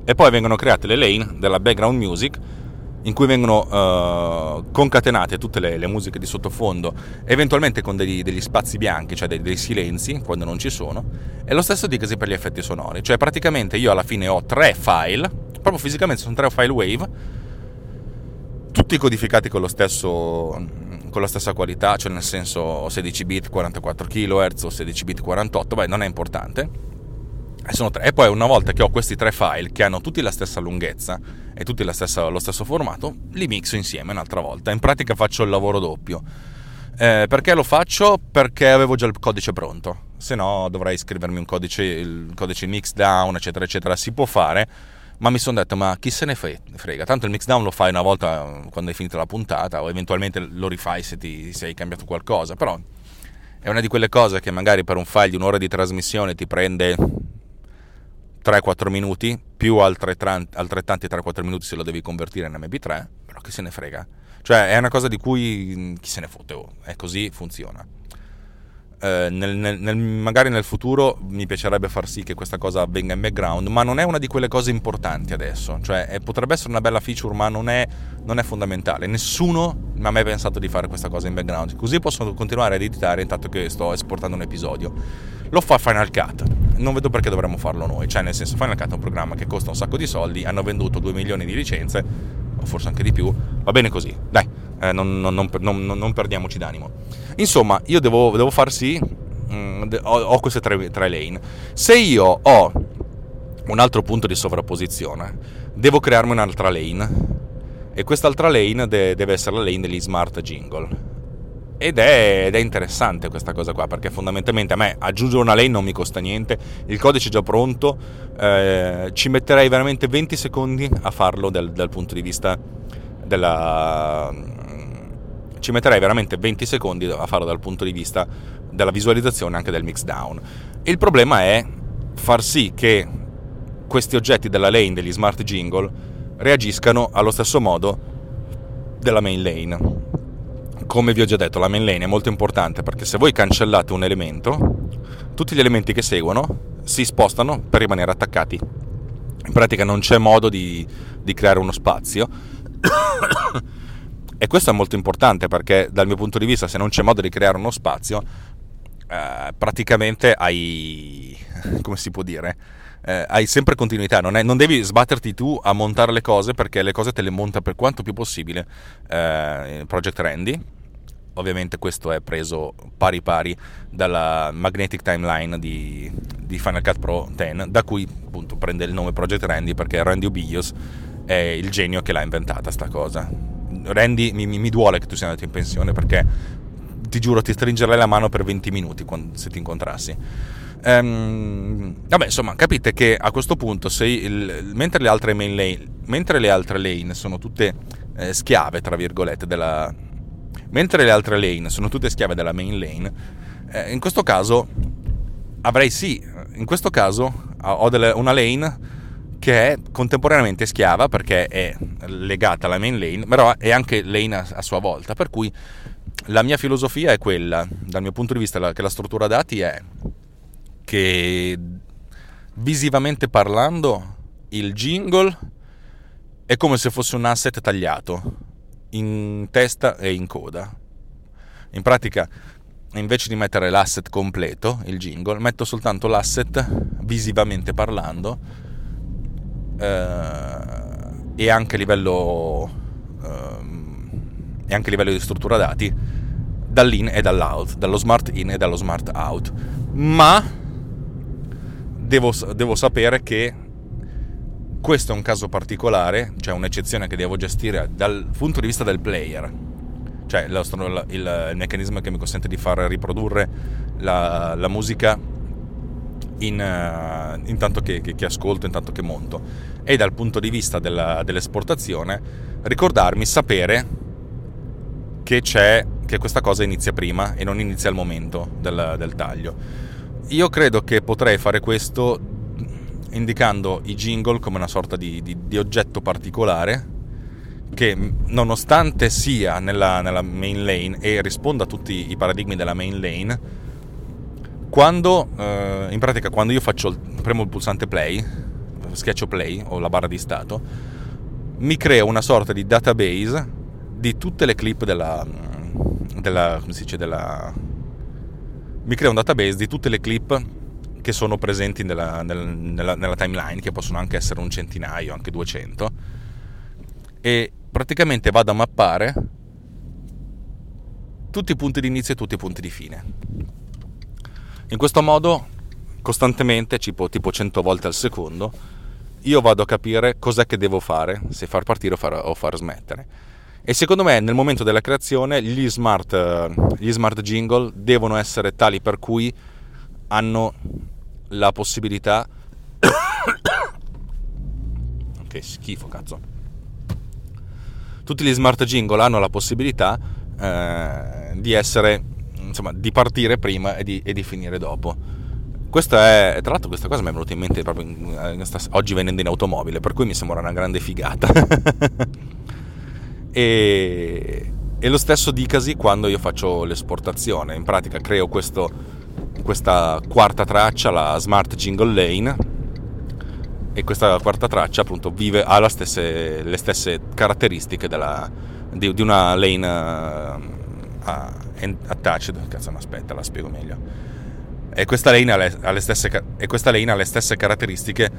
E poi vengono create le lane della background music in cui vengono uh, concatenate tutte le, le, musiche di sottofondo, eventualmente con degli, degli spazi bianchi, cioè dei, dei, silenzi quando non ci sono, e lo stesso dicasi per gli effetti sonori, cioè praticamente io alla fine ho tre file, proprio fisicamente sono tre file wave, tutti codificati con, stesso, con, la stessa qualità, cioè nel senso 16 bit 44 kHz o 16 bit 48, beh non è importante. E poi una volta che ho questi tre file che hanno tutti la stessa lunghezza e tutti stessa, lo stesso formato, li mixo insieme un'altra volta. In pratica faccio il lavoro doppio. Eh, perché lo faccio? Perché avevo già il codice pronto. Se no dovrei scrivermi un codice, il codice mixdown, eccetera, eccetera. Si può fare ma mi sono detto ma chi se ne frega? Tanto il mixdown lo fai una volta quando hai finito la puntata o eventualmente lo rifai se, ti, se hai cambiato qualcosa però è una di quelle cose che magari per un file di un'ora di trasmissione ti prende 3-4 minuti più altrettanti 3-4 minuti se lo devi convertire in MP3 però chi se ne frega? Cioè è una cosa di cui chi se ne fotte oh, è così funziona eh, nel, nel, magari nel futuro mi piacerebbe far sì che questa cosa avvenga in background, ma non è una di quelle cose importanti adesso. Cioè, è, potrebbe essere una bella feature, ma non è, non è, fondamentale. Nessuno mi ha mai pensato di fare questa cosa in background. Così posso continuare ad editare intanto che sto esportando un episodio. Lo fa Final Cut. Non vedo perché dovremmo farlo noi. Cioè, nel senso, Final Cut è un programma che costa un sacco di soldi, hanno venduto 2 milioni di licenze, o forse anche di più. Va bene così. Dai, eh, non, non, non, non perdiamoci d'animo. Insomma, io devo, devo far sì, mm, ho, ho, queste tre, tre lane. Se io ho un altro punto di sovrapposizione, devo crearmi un'altra lane. E quest'altra lane de- deve essere la lane degli smart jingle. Ed è, ed è, interessante questa cosa qua, perché fondamentalmente a me aggiungere una lane non mi costa niente, il codice è già pronto, eh, ci metterei veramente 20 secondi a farlo dal, dal punto di vista della, ci metterei veramente 20 secondi a farlo dal punto di vista della visualizzazione anche del mixdown. Il problema è far sì che questi oggetti della lane degli smart jingle reagiscano allo stesso modo della main lane. Come vi ho già detto, la main lane è molto importante perché se voi cancellate un elemento, tutti gli elementi che seguono si spostano per rimanere attaccati. In pratica non c'è modo di, di creare uno spazio e questo è molto importante perché dal mio punto di vista se non c'è modo di creare uno spazio, eh, praticamente hai, (laughs) come si può dire, eh, hai sempre continuità, non, è, non, devi sbatterti tu a montare le cose perché le cose te le monta per quanto più possibile eh, Project Randy. Ovviamente questo è preso pari pari dalla Magnetic Timeline di, di Final Cut Pro 10, da cui appunto prende il nome Project Randy perché Randy Obios è il genio che l'ha inventata sta cosa Randy, mi, mi, duole che tu sia andato in pensione perché ti giuro ti stringerei la mano per 20 minuti quando, se ti incontrassi. Um, vabbè, insomma, capite che a questo punto, il, mentre, le altre main lane, mentre le altre lane sono tutte eh, schiave, tra virgolette, della... Mentre le altre lane sono tutte schiave della main lane, eh, in questo caso avrei sì, in questo caso ho delle, una lane che è contemporaneamente schiava perché è legata alla main lane, però è anche lane a, a sua volta. Per cui la mia filosofia è quella, dal mio punto di vista, la, che la struttura dati è che visivamente parlando il jingle è come se fosse un asset tagliato in testa e in coda. In pratica, invece di mettere l'asset completo, il jingle, metto soltanto l'asset visivamente parlando e anche a livello ehm, e anche a livello di struttura dati dall'in e dall'out, dallo smart in e dallo smart out. Ma devo, devo sapere che questo è un caso particolare, cioè un'eccezione che devo gestire dal punto di vista del player, cioè il, il, il meccanismo che mi consente di far riprodurre la, la musica in, uh, intanto che, che, che, ascolto, intanto che monto. E dal punto di vista della, dell'esportazione, ricordarmi, sapere che che questa cosa inizia prima e non inizia al momento del, del taglio. Io credo che potrei fare questo indicando i jingle come una sorta di, di, di oggetto particolare che nonostante sia nella, nella, main lane e risponda a tutti i paradigmi della main lane, quando, eh, in pratica, quando io faccio, premo il pulsante play, schiaccio play o la barra di stato, mi crea una sorta di database di tutte le clip della, della come si dice, della, mi crea un database di tutte le clip che sono presenti nella, nella, nella, nella timeline, che possono anche essere un centinaio, anche 200, e praticamente vado a mappare tutti i punti di inizio e tutti i punti di fine. In questo modo, costantemente, tipo, tipo 100 volte al secondo, io vado a capire cos'è che devo fare, se far partire o far, o far smettere. E secondo me nel momento della creazione gli smart, gli smart jingle devono essere tali per cui hanno la possibilità... (coughs) che schifo, cazzo. Tutti gli smart jingle hanno la possibilità eh, di essere, insomma, di partire prima e di, e di finire dopo. Questa è, tra l'altro questa cosa mi è venuta in mente proprio in, oggi venendo in automobile, per cui mi sembra una grande figata. (laughs) e, e, lo stesso dicasi quando io faccio l'esportazione, in pratica creo questo, questa quarta traccia, la Smart Jingle Lane, e questa quarta traccia appunto vive, ha stesse, le stesse caratteristiche della, di, di, una lane uh, attached, cazzo no aspetta la spiego meglio e questa lane ha le, ha le, stesse, lane ha le stesse, caratteristiche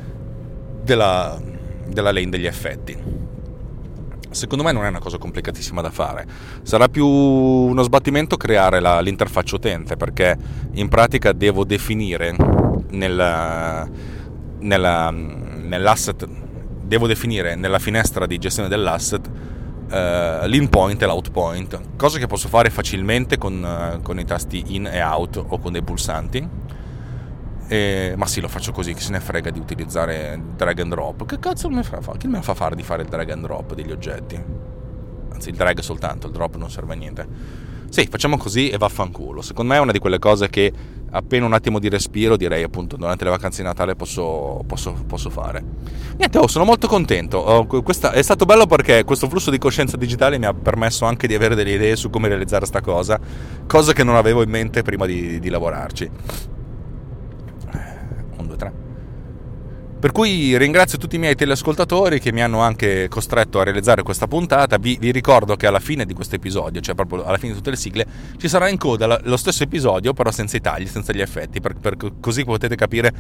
della, della lane degli effetti. Secondo me non è una cosa complicatissima da fare. Sarà più uno sbattimento creare la, l'interfaccia utente perché in pratica devo definire nella, nella, nell'asset, devo definire nella finestra di gestione dell'asset uh, l'in point e l'out point, cosa che posso fare facilmente con, uh, con i tasti in e out o con dei pulsanti. E, ma sì, lo faccio così, chi se ne frega di utilizzare drag and drop. Che cazzo me fa? Chi me fa fare di fare il drag and drop degli oggetti? Anzi, il drag soltanto, il drop non serve a niente. Sì, facciamo così e vaffanculo. Secondo me è una di quelle cose che appena un attimo di respiro direi appunto durante le vacanze di Natale posso, posso, posso fare. Niente, oh, sono molto contento. Oh, questa, è stato bello perché questo flusso di coscienza digitale mi ha permesso anche di avere delle idee su come realizzare questa cosa, cosa che non avevo in mente prima di, di lavorarci. Per cui ringrazio tutti i miei teleascoltatori che mi hanno anche costretto a realizzare questa puntata. Vi, vi ricordo che alla fine di questo episodio, cioè proprio alla fine di tutte le sigle, ci sarà in coda lo stesso episodio, però senza i tagli, senza gli effetti, per, per, così potete capire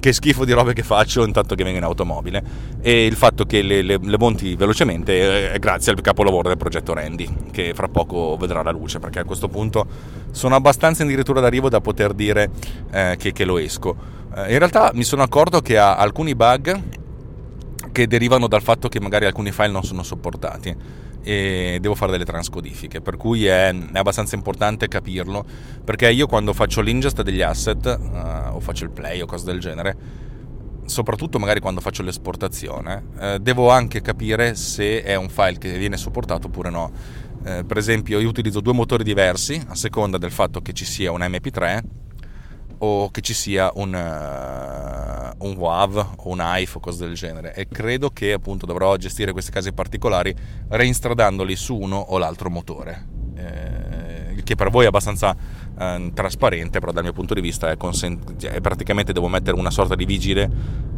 che schifo di robe che faccio intanto che vengo in automobile. E il fatto che le, le, le monti velocemente è grazie al capolavoro del progetto Randy che fra poco vedrà la luce perché a questo punto sono abbastanza addirittura d'arrivo da poter dire eh, che, che, lo esco. Eh, in realtà mi sono accorto che ha alcuni bug che derivano dal fatto che magari alcuni file non sono sopportati e devo fare delle transcodifiche, per cui è, è abbastanza importante capirlo, perché io quando faccio l'ingest degli asset uh, o faccio il play o cose del genere, soprattutto magari quando faccio l'esportazione, uh, devo anche capire se è un file che viene supportato oppure no. Uh, per esempio io utilizzo due motori diversi a seconda del fatto che ci sia un MP3 o che ci sia un, uh, un WAV o un AIF o cose del genere. E credo che appunto dovrò gestire questi casi particolari reinstradandoli su uno o l'altro motore. Eh, che per voi è abbastanza eh, trasparente però dal mio punto di vista è, consent- cioè, è, praticamente devo mettere una sorta di vigile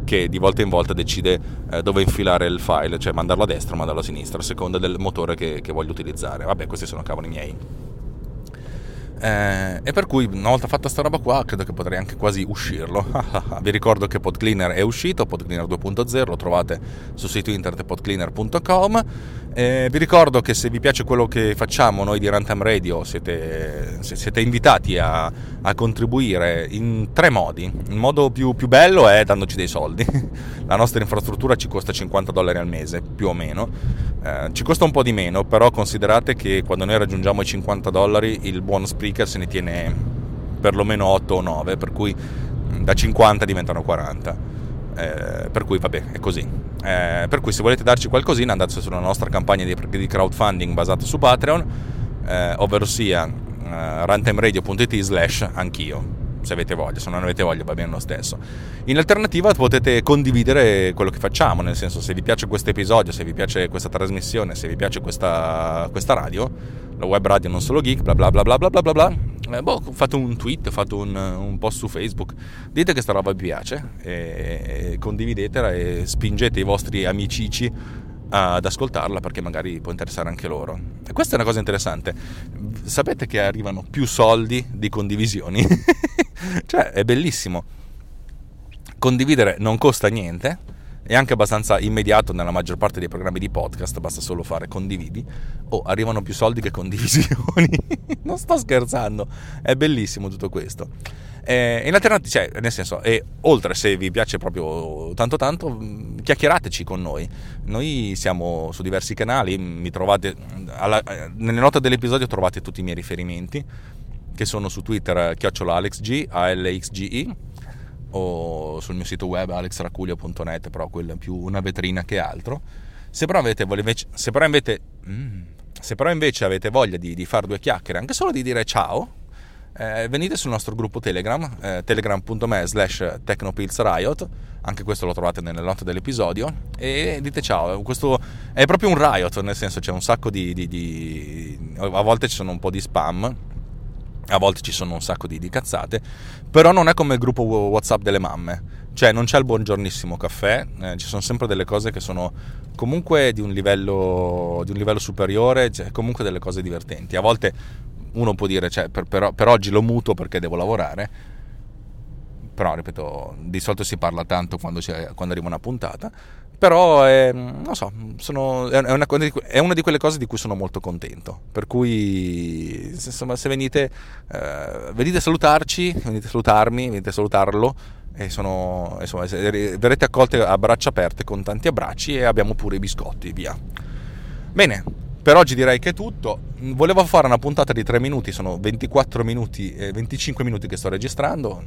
che di volta in volta decide eh, dove infilare il file cioè mandarlo a destra o mandarlo a sinistra a seconda del motore che, che voglio utilizzare. Vabbè questi sono cavoli miei eh, e per cui una volta fatta sta roba qua credo che potrei anche quasi uscirlo. (laughs) Vi ricordo che PodCleaner è uscito PodCleaner 2.0 lo trovate sul sito internet podcleaner.com eh, vi ricordo che se vi piace quello che facciamo noi di Runtime Radio siete, siete invitati a, a, contribuire in tre modi. Il modo più, più bello è dandoci dei soldi. (laughs) La nostra infrastruttura ci costa 50 dollari al mese più o meno. Eh, ci costa un po' di meno però considerate che quando noi raggiungiamo i 50 dollari il buon Speaker se ne tiene perlomeno 8 o 9, per cui da 50 diventano 40. Eh, per cui vabbè, è così. Eh, per cui se volete darci qualcosina andate sulla nostra campagna di, di crowdfunding basata su Patreon, eh, ovvero sia eh, runtimeradio.it slash anch'io se avete voglia, se non avete voglia va bene lo stesso. In alternativa potete condividere quello che facciamo, nel senso se vi piace questo episodio, se vi piace questa trasmissione, se vi piace questa, questa radio, la web radio non solo geek, bla bla bla bla bla bla bla bla. Eh, boh, fate un tweet, fate un, un, post su Facebook, dite che sta roba vi piace e, e condividetela e spingete i vostri amicici ad ascoltarla perché magari può interessare anche loro. E questa è una cosa interessante. Sapete che arrivano più soldi di condivisioni? (laughs) cioè, è bellissimo. Condividere non costa niente è anche abbastanza immediato nella maggior parte dei programmi di podcast, basta solo fare condividi. Oh, arrivano più soldi che condivisioni. (laughs) non sto scherzando, è bellissimo tutto questo. Eh, in alternativa, cioè, nel senso, e oltre se vi piace proprio tanto tanto, mm, chiacchierateci con noi. Noi siamo su diversi canali, mi trovate alla, nelle note dell'episodio trovate tutti i miei riferimenti che sono su Twitter chiocciola AlexG, A-L-X-G-I o sul mio sito web alexraculio.net, però quello è più una vetrina che altro. Se però, avete, se però, invece, mm, se però invece avete voglia di, di fare due chiacchiere, anche solo di dire ciao, eh, venite sul nostro gruppo Telegram, eh, telegram.me slash technopillsriot, anche questo lo trovate nelle note dell'episodio, e dite ciao, questo è proprio un riot, nel senso c'è un sacco di, di, di... a volte ci sono un po' di spam, a volte ci sono un sacco di, di, cazzate, però non è come il gruppo WhatsApp delle mamme, cioè non c'è il buongiornissimo caffè, eh, ci sono sempre delle cose che sono comunque di un livello, di un livello superiore, cioè comunque delle cose divertenti. A volte uno può dire, cioè, per, per, per oggi lo muto perché devo lavorare, però ripeto, di solito si parla tanto quando, quando arriva una puntata, però è, non so, sono, è, una, è, una, di quelle cose di cui sono molto contento, per cui insomma, se venite, eh, venite a salutarci, venite a salutarmi, venite a salutarlo, e sono, insomma, verrete accolti a braccia aperte con tanti abbracci e abbiamo pure i biscotti, via. Bene, per oggi direi che è tutto. Volevo fare una puntata di 3 minuti, sono 24 minuti e 25 minuti che sto registrando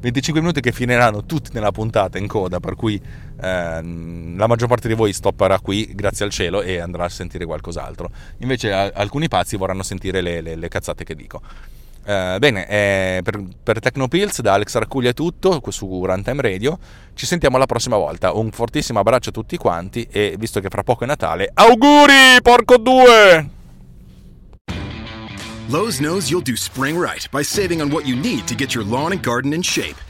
25 minuti che finiranno tutti nella puntata in coda, per cui eh, la maggior parte di voi stopperà qui, grazie al cielo, e andrà a sentire qualcos'altro. Invece a, alcuni pazzi vorranno sentire le, le, le cazzate che dico. Eh, bene, eh, per, per Tecnopills da Alex Arcuglia è tutto su Runtime Radio. Ci sentiamo la prossima volta. Un fortissimo abbraccio a tutti quanti e visto che fra poco è Natale, auguri, porco due! Lowe's knows you'll do spring right by saving on what you need to get your lawn and garden in shape.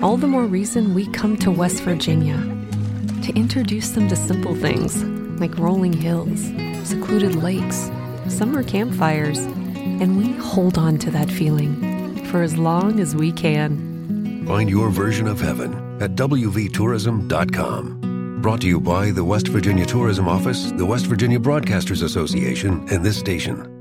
All the more reason we come to West Virginia to introduce them to simple things like rolling hills, secluded lakes, summer campfires, and we hold on to that feeling for as long as we can. Find your version of heaven at WVTourism.com. Brought to you by the West Virginia Tourism Office, the West Virginia Broadcasters Association, and this station.